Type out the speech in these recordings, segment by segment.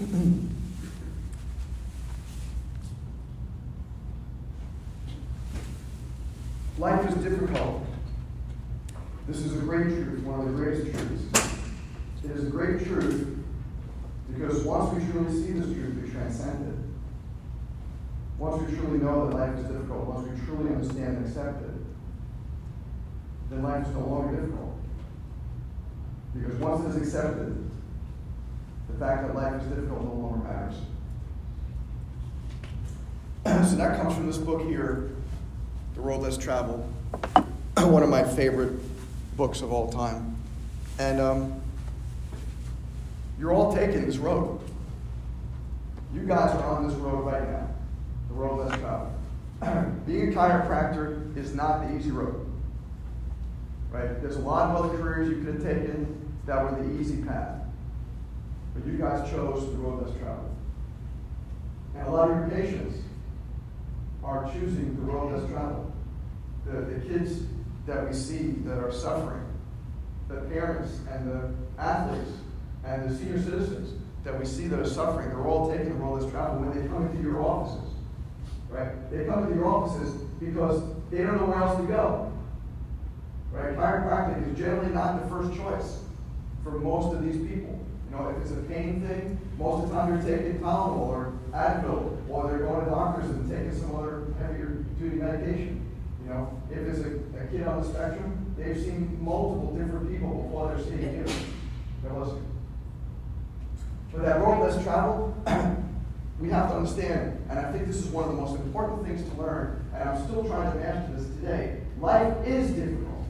Mm-hmm. Life is difficult. This is a great truth, one of the greatest truths. It is a great truth because once we truly see this truth, we transcend it. Once we truly know that life is difficult, once we truly understand and accept it, then life is no longer difficult. Because once it is accepted, the fact that life is difficult no longer matters. so that comes from this book here, The Road Less Traveled, one of my favorite books of all time. And um, you're all taking this road. You guys are on this road right now, the road less traveled. Being a chiropractor is not the easy road. Right? There's a lot of other careers you could have taken that were the easy path. But you guys chose the road less traveled. And a lot of your patients are choosing the road less traveled. The, the kids that we see that are suffering, the parents and the athletes and the senior citizens that we see that are suffering, they're all taking the road less traveled when they come into your offices. Right? They come into your offices because they don't know where else to go. Right? Chiropractic is generally not the first choice for most of these people. You know, if it's a pain thing, most of the time they're taking Tylenol or Advil, or they're going to doctors and taking some other heavier duty medication. You know, if it's a, a kid on the spectrum, they've seen multiple different people before they're seeing you. They're listening. But that road less traveled, we have to understand, and I think this is one of the most important things to learn, and I'm still trying to master this today. Life is difficult.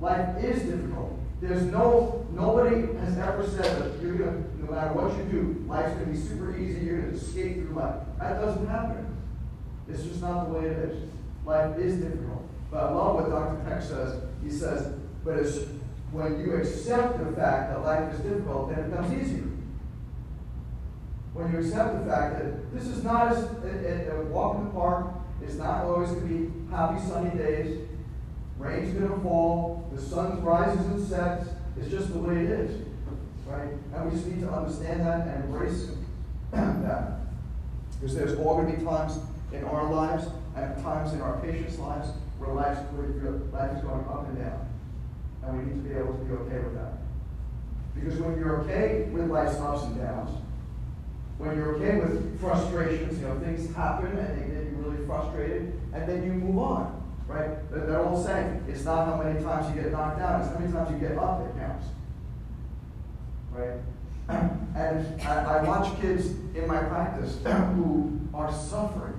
Life is difficult. There's no, nobody has ever said that you're going to, no matter what you do, life's going to be super easy, you're going to escape through life. That doesn't happen. It's just not the way it is. Life is difficult. But I love what Dr. Peck says. He says, but it's when you accept the fact that life is difficult, then it becomes easier. When you accept the fact that this is not as a, a, a walk in the park, it's not always going to be happy sunny days. Rain's going to fall. The sun rises and sets. It's just the way it is. Right? And we just need to understand that and embrace that. Because there's all going to be times in our lives and times in our patients' lives where, life's, where life is going up and down. And we need to be able to be okay with that. Because when you're okay with life's ups and downs, when you're okay with frustrations, you know, things happen and they get you really frustrated, and then you move on, right? They're all saying it's not how many times you get knocked down, it's how many times you get up that counts, right? And I, I watch kids in my practice who are suffering.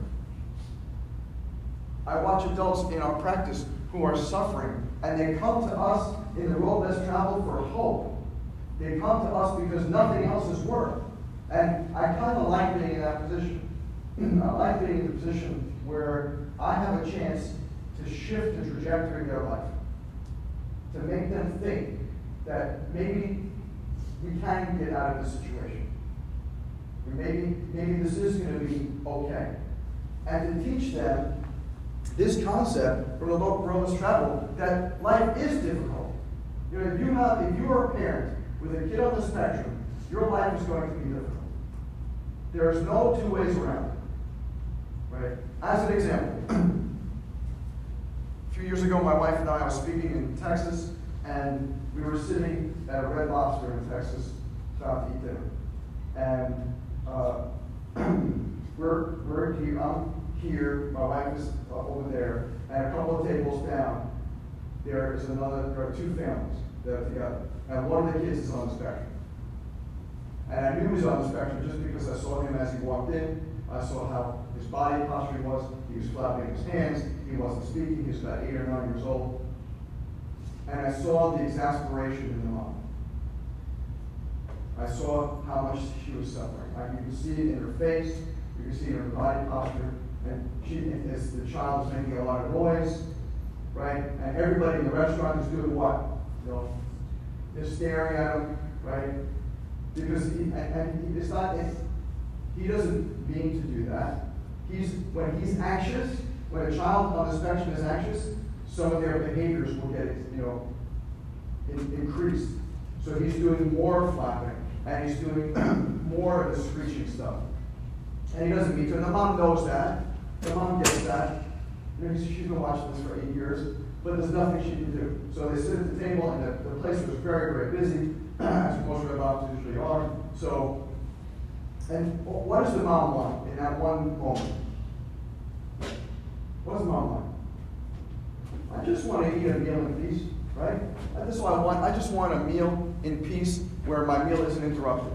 I watch adults in our practice who are suffering, and they come to us in the road less traveled for hope. They come to us because nothing else has worked. And I kind of like being in that position. I like being in the position where I have a chance to shift the trajectory of their life, to make them think that maybe we can get out of this situation. Maybe, maybe this is going to be okay. And to teach them this concept from the road less traveled that life is difficult. You know, if you have, if you are a parent with a kid on the spectrum, your life is going to be difficult. There's no two ways around it. Right? As an example, few years ago, my wife and I were speaking in Texas, and we were sitting at a Red Lobster in Texas, about to eat dinner. And uh, we're, we're here, I'm here, my wife is uh, over there, and a couple of tables down, there is another, there are two families that are together. And one of the kids is on the spectrum. And I knew he was on the spectrum just because I saw him as he walked in. I saw how his body posture was. He was flapping his hands. He wasn't speaking. He was about eight or nine years old. And I saw the exasperation in the mom. I saw how much she was suffering. I, you could see it in her face. You could see it in her body posture. And she, the child was making a lot of noise, right? And everybody in the restaurant is doing what? You know, they're staring at him, right? Because he, and, it's not, he doesn't mean to do that. He's, when he's anxious, when a child on the spectrum is anxious, some of their behaviors will get, you know, in, increased. So he's doing more flapping. and he's doing more of the screeching stuff. And he doesn't mean to, and the mom knows that. The mom gets that. Know, she's been watching this for eight years, but there's nothing she can do. So they sit at the table, and the, the place was very, very busy, as most red usually are. So, and what does the mom want in that one moment? What does the mom want? I just want to eat a meal in peace, right? That's what I want. I just want a meal in peace where my meal isn't interrupted.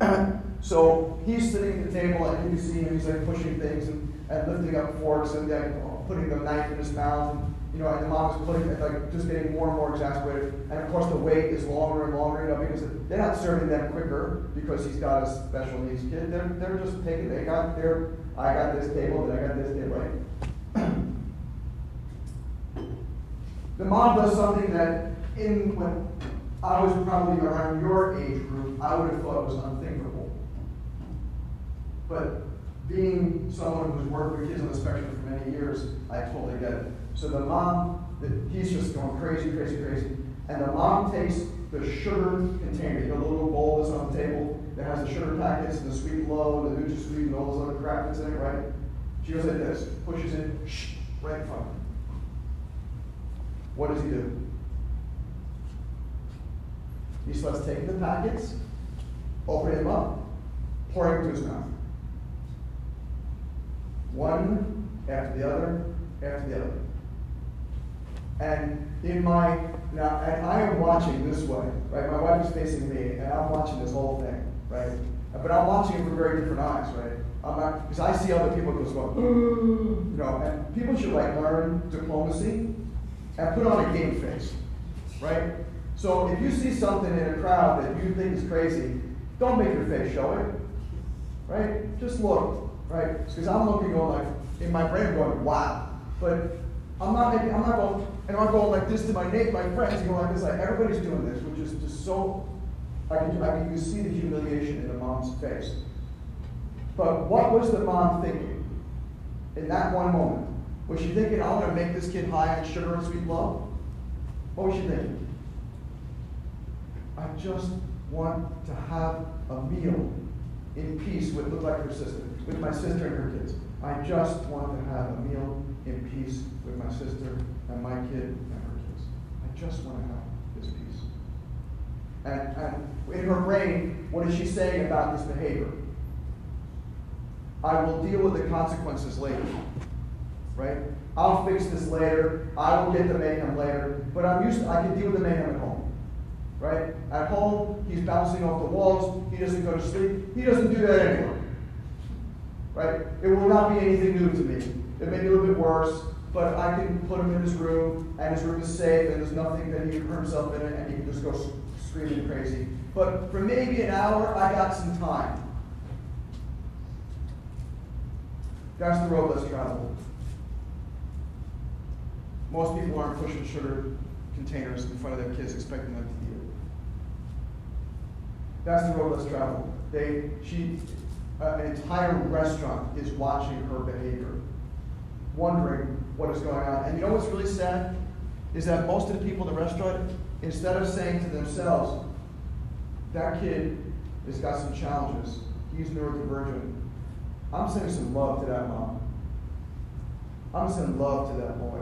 so he's sitting at the table, and you see him. He's like pushing things and, and lifting up forks and then putting the knife in his mouth. And, you know, and the mom is putting like just getting more and more exasperated. And of course, the wait is longer and longer, you know, because they're not serving them quicker because he's got a special needs kid. They're, they're just taking. They got their. I got this table, then I got this table, right? The mom does something that in when I was probably around your age group, I would have thought was unthinkable. But being someone who's worked with kids on the spectrum for many years, I totally get it. So the mom, he's just going crazy, crazy, crazy. And the mom takes the sugar container, you the little bowl that's on the table that has the sugar packets and the Sweet'N Low and the NutraSweet and all those other crap that's in it, right? She goes like this, pushes in, shh, right in front. What does he do? He starts taking the packets, opening them up, pouring into his mouth. One after the other, after the other. And in my now, and I am watching this way, right? My wife is facing me, and I'm watching this whole thing, right? But I'm watching it from very different eyes, right? Because I see other people just going, you know, and people should like learn diplomacy and put on a game face, right? So if you see something in a crowd that you think is crazy, don't make your face show it, right? Just look, right? Because I'm looking going like in my brain going, wow, but I'm not making, I'm not going, and I'm going like this to my neighbor, my friends, going like this, like everybody's doing this, which is just so, I can, I can, you see the humiliation in the mom's face. But what was the mom thinking in that one moment? Was she thinking, I'm going to make this kid high on sugar and Sweet'N Low? What was she thinking? I just want to have a meal in peace with, look like her sister, with my sister and her kids. I just want to have a meal in peace with my sister and my kid and her kids. I just want to have this peace. And, and in her brain, what is she saying about this behavior? I will deal with the consequences later. Right? I'll fix this later. I will get the mayhem later. But I'm used to, I can deal with the mayhem at home. Right? At home, he's bouncing off the walls. He doesn't go to sleep. He doesn't do that anymore. Right? It will not be anything new to me. It may be a little bit worse, but I can put him in his room, and his room is safe, and there's nothing that he can hurt himself in it, and he can just go screaming crazy. But for maybe an hour, I got some time. That's the road less traveled. Most people aren't pushing sugar containers in front of their kids expecting them to eat it. That's the road less traveled. They, she, uh, an entire restaurant is watching her behavior, wondering what is going on. And you know what's really sad? Is that most of the people in the restaurant, instead of saying to themselves, that kid has got some challenges, he's neurodivergent, I'm sending some love to that mom. I'm sending love to that boy.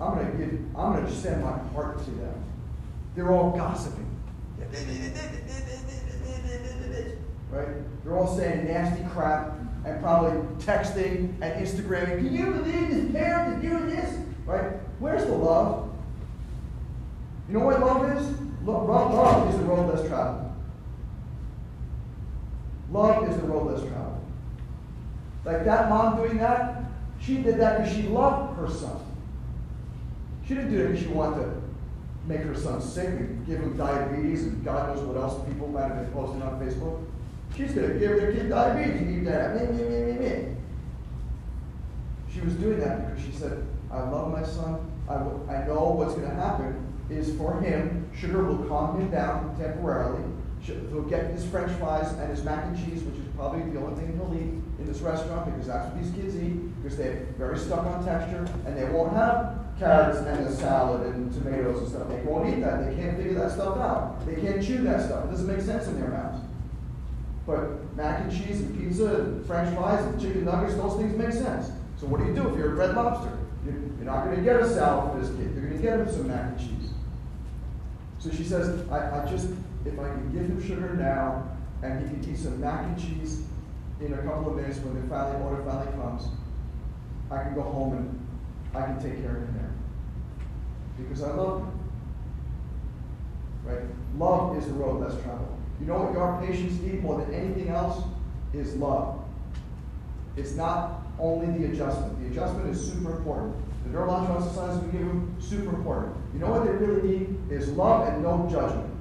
I'm gonna give, I'm gonna send my heart to them. They're all gossiping. Right? They're all saying nasty crap and probably texting and Instagramming. Can you believe this parent is doing this? Right? Where's the love? You know what love is? Love, love is the road less traveled. Love is the road less traveled. Like that mom doing that, she did that because she loved her son. She didn't do it because she wanted to make her son sick and give him diabetes and God knows what else people might have been posting on Facebook. She's going to give their kid diabetes and eat that. Me, me, me, me, me. She was doing that because she said, I love my son. I, I know what's going to happen is for him, sugar will calm him down temporarily. He'll get his french fries and his mac and cheese, which is probably the only thing he'll eat in this restaurant because that's what these kids eat, because they're very stuck on texture, and they won't have carrots and a salad and tomatoes and stuff. They won't eat that. They can't figure that stuff out. They can't chew that stuff. It doesn't make sense in their mouths. But mac and cheese and pizza and french fries and chicken nuggets, those things make sense. So what do you do if you're a red lobster? You're, you're not going to get a salad for this kid. You're going to get him some mac and cheese. So she says, I, I just, if I can give him sugar now and he can eat some mac and cheese in a couple of minutes when the family order finally comes, I can go home and I can take care of him there. Because I love him. Right? Love is the road less traveled. You know what your patients need more than anything else? Is love. It's not only the adjustment. The adjustment is super important. The neurological exercises we give them, super important. You know what they really need? Is love and no judgment.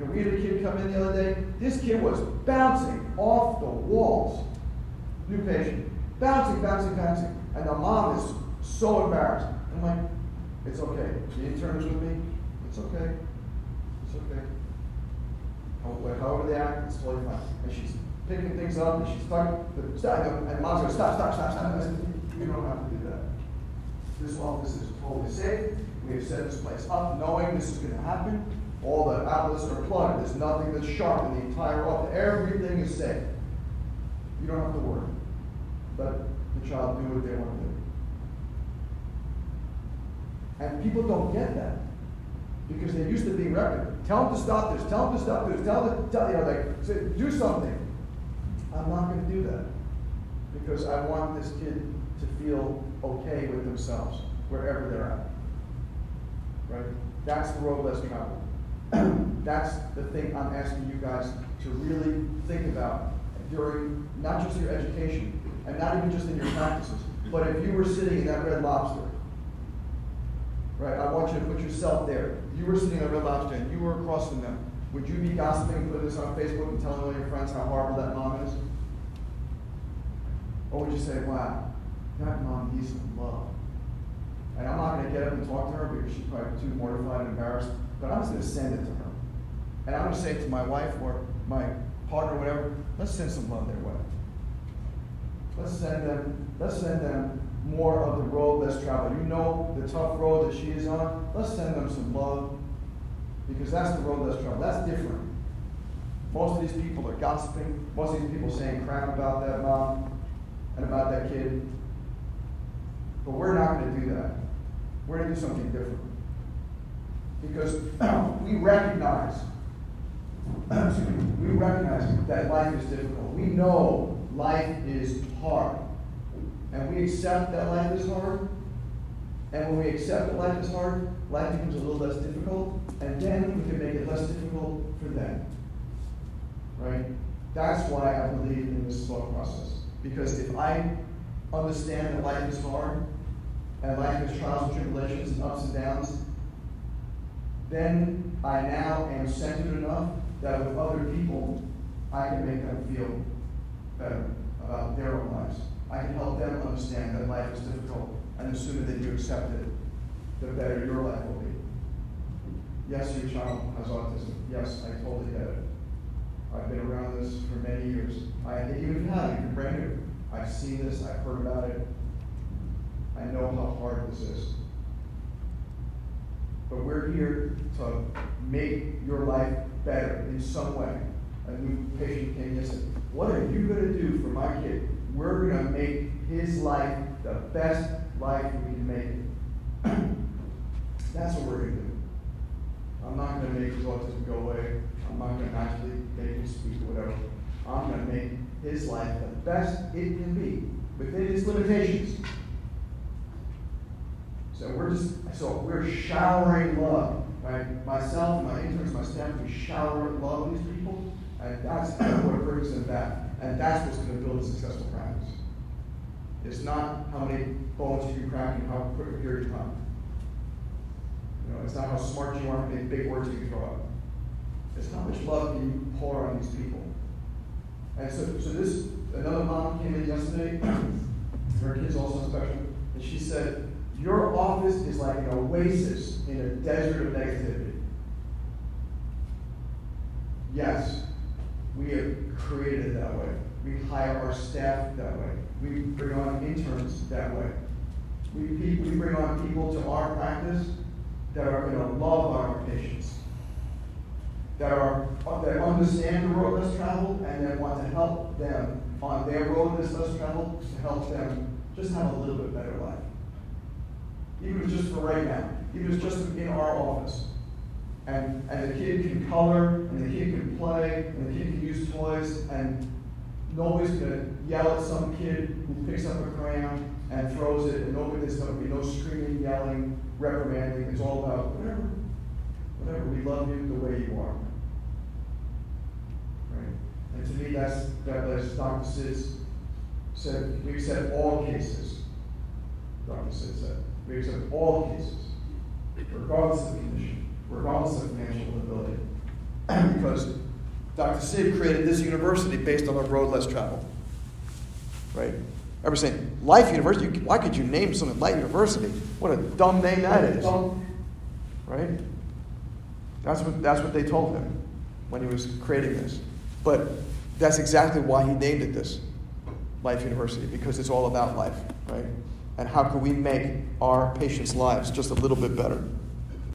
You we had a kid come in the other day. This kid was bouncing off the walls. New patient. Bouncing, bouncing, bouncing. And the mom is so embarrassed. I'm like, it's okay. The intern is with me. It's okay. It's okay. However they act, it's totally fine. And she's picking things up and she's. Stop. And mom's going, stop, stop, stop, stop. You don't have to do that. This office is totally safe. We have set this place up knowing this is going to happen. All the outlets are plugged. There's nothing that's sharp in the entire office. Everything is safe. You don't have to worry. Let the child do what they want to do. And people don't get that because they're used to being reprimanded. Tell them to stop this. Tell them to stop this. Tell them, tell, you know, like, say, do something. I'm not going to do that because I want this kid to feel okay with themselves wherever they're at. Right? That's the road less traveled. That's the thing I'm asking you guys to really think about during not just your education and not even just in your practices, but if you were sitting in that red lobster Right? I want you to put yourself there. You were sitting at Red Lobster and you were across from them. Would you be gossiping, and putting this on Facebook and telling all your friends how horrible that mom is? Or would you say, wow, that mom needs some love? And I'm not going to get up and talk to her because she's probably too mortified and embarrassed, but I'm just going to send it to her. And I'm going to say to my wife or my partner whatever, let's send some love their way. Let's send them, let's send them more of the road less traveled. You know the tough road that she is on. Let's send them some love because that's the road less traveled. That's different. Most of these people are gossiping. Most of these people saying crap about that mom and about that kid. But we're not going to do that. We're going to do something different. Because we recognize, we recognize that life is difficult. We know life is hard and we accept that life is hard, and when we accept that life is hard, life becomes a little less difficult, and then we can make it less difficult for them. Right? That's why I believe in this thought process. Because if I understand that life is hard, and life has trials and tribulations and ups and downs, then I now am centered enough that with other people, I can make them feel better about their own lives. I can help them understand that life is difficult, and the sooner that you accept it, the better your life will be. Yes, your child has autism. Yes, I totally get it. I've been around this for many years. I even have, you're bring it. I've seen this, I've heard about it. I know how hard this is. Here to make your life better in some way. A new patient came and said, What are you going to do for my kid? we're going to make his life the best life we can make it. That's what we're going to do. I'm not going to make his autism go away. I'm not going to actually make him speak or whatever. I'm going to make his life the best it can be within its limitations. So we're just so we're showering love. Right? Myself, my interns, my staff, we shower love these people, and that's what brings them back. And that's what's going to build a successful practice. It's not how many bones you can crack and how quick a period of time. You know, it's not how smart you are, how many big words you throw out. It's how much love you pour on these people. And so, so this, another mom came in yesterday, her kid's also special, and she said, your office is like an oasis in a desert of negativity. yes, we have created it that way. We hire our staff that way. We bring on interns that way. We, we bring on people to our practice that are going to love our patients, that are that understand the road less traveled, and that want to help them on their road that's less traveled to help them just have a little bit better life. Even if it's just for right now, even if it's just in our office. And, and the kid can color, and the kid can play, and the kid can use toys, and nobody's going to yell at some kid who picks up a crayon and throws it, and nobody, there's going to be no screaming, yelling, reprimanding. It's all about whatever, whatever. We love you the way you are. Right? And to me, that's, that, Dr. Sids said, we accept all cases. Dr. Sids said, we accept all cases, regardless of condition, regardless of financial ability. because Dr. Sid created this university based on a road less traveled. Right? Ever saying, Life University? Why could you name something Life University? What a dumb name that is. Right? That's what, that's what they told him when he was creating this. But that's exactly why he named it this Life University, because it's all about life, right? And how can we make our patients' lives just a little bit better?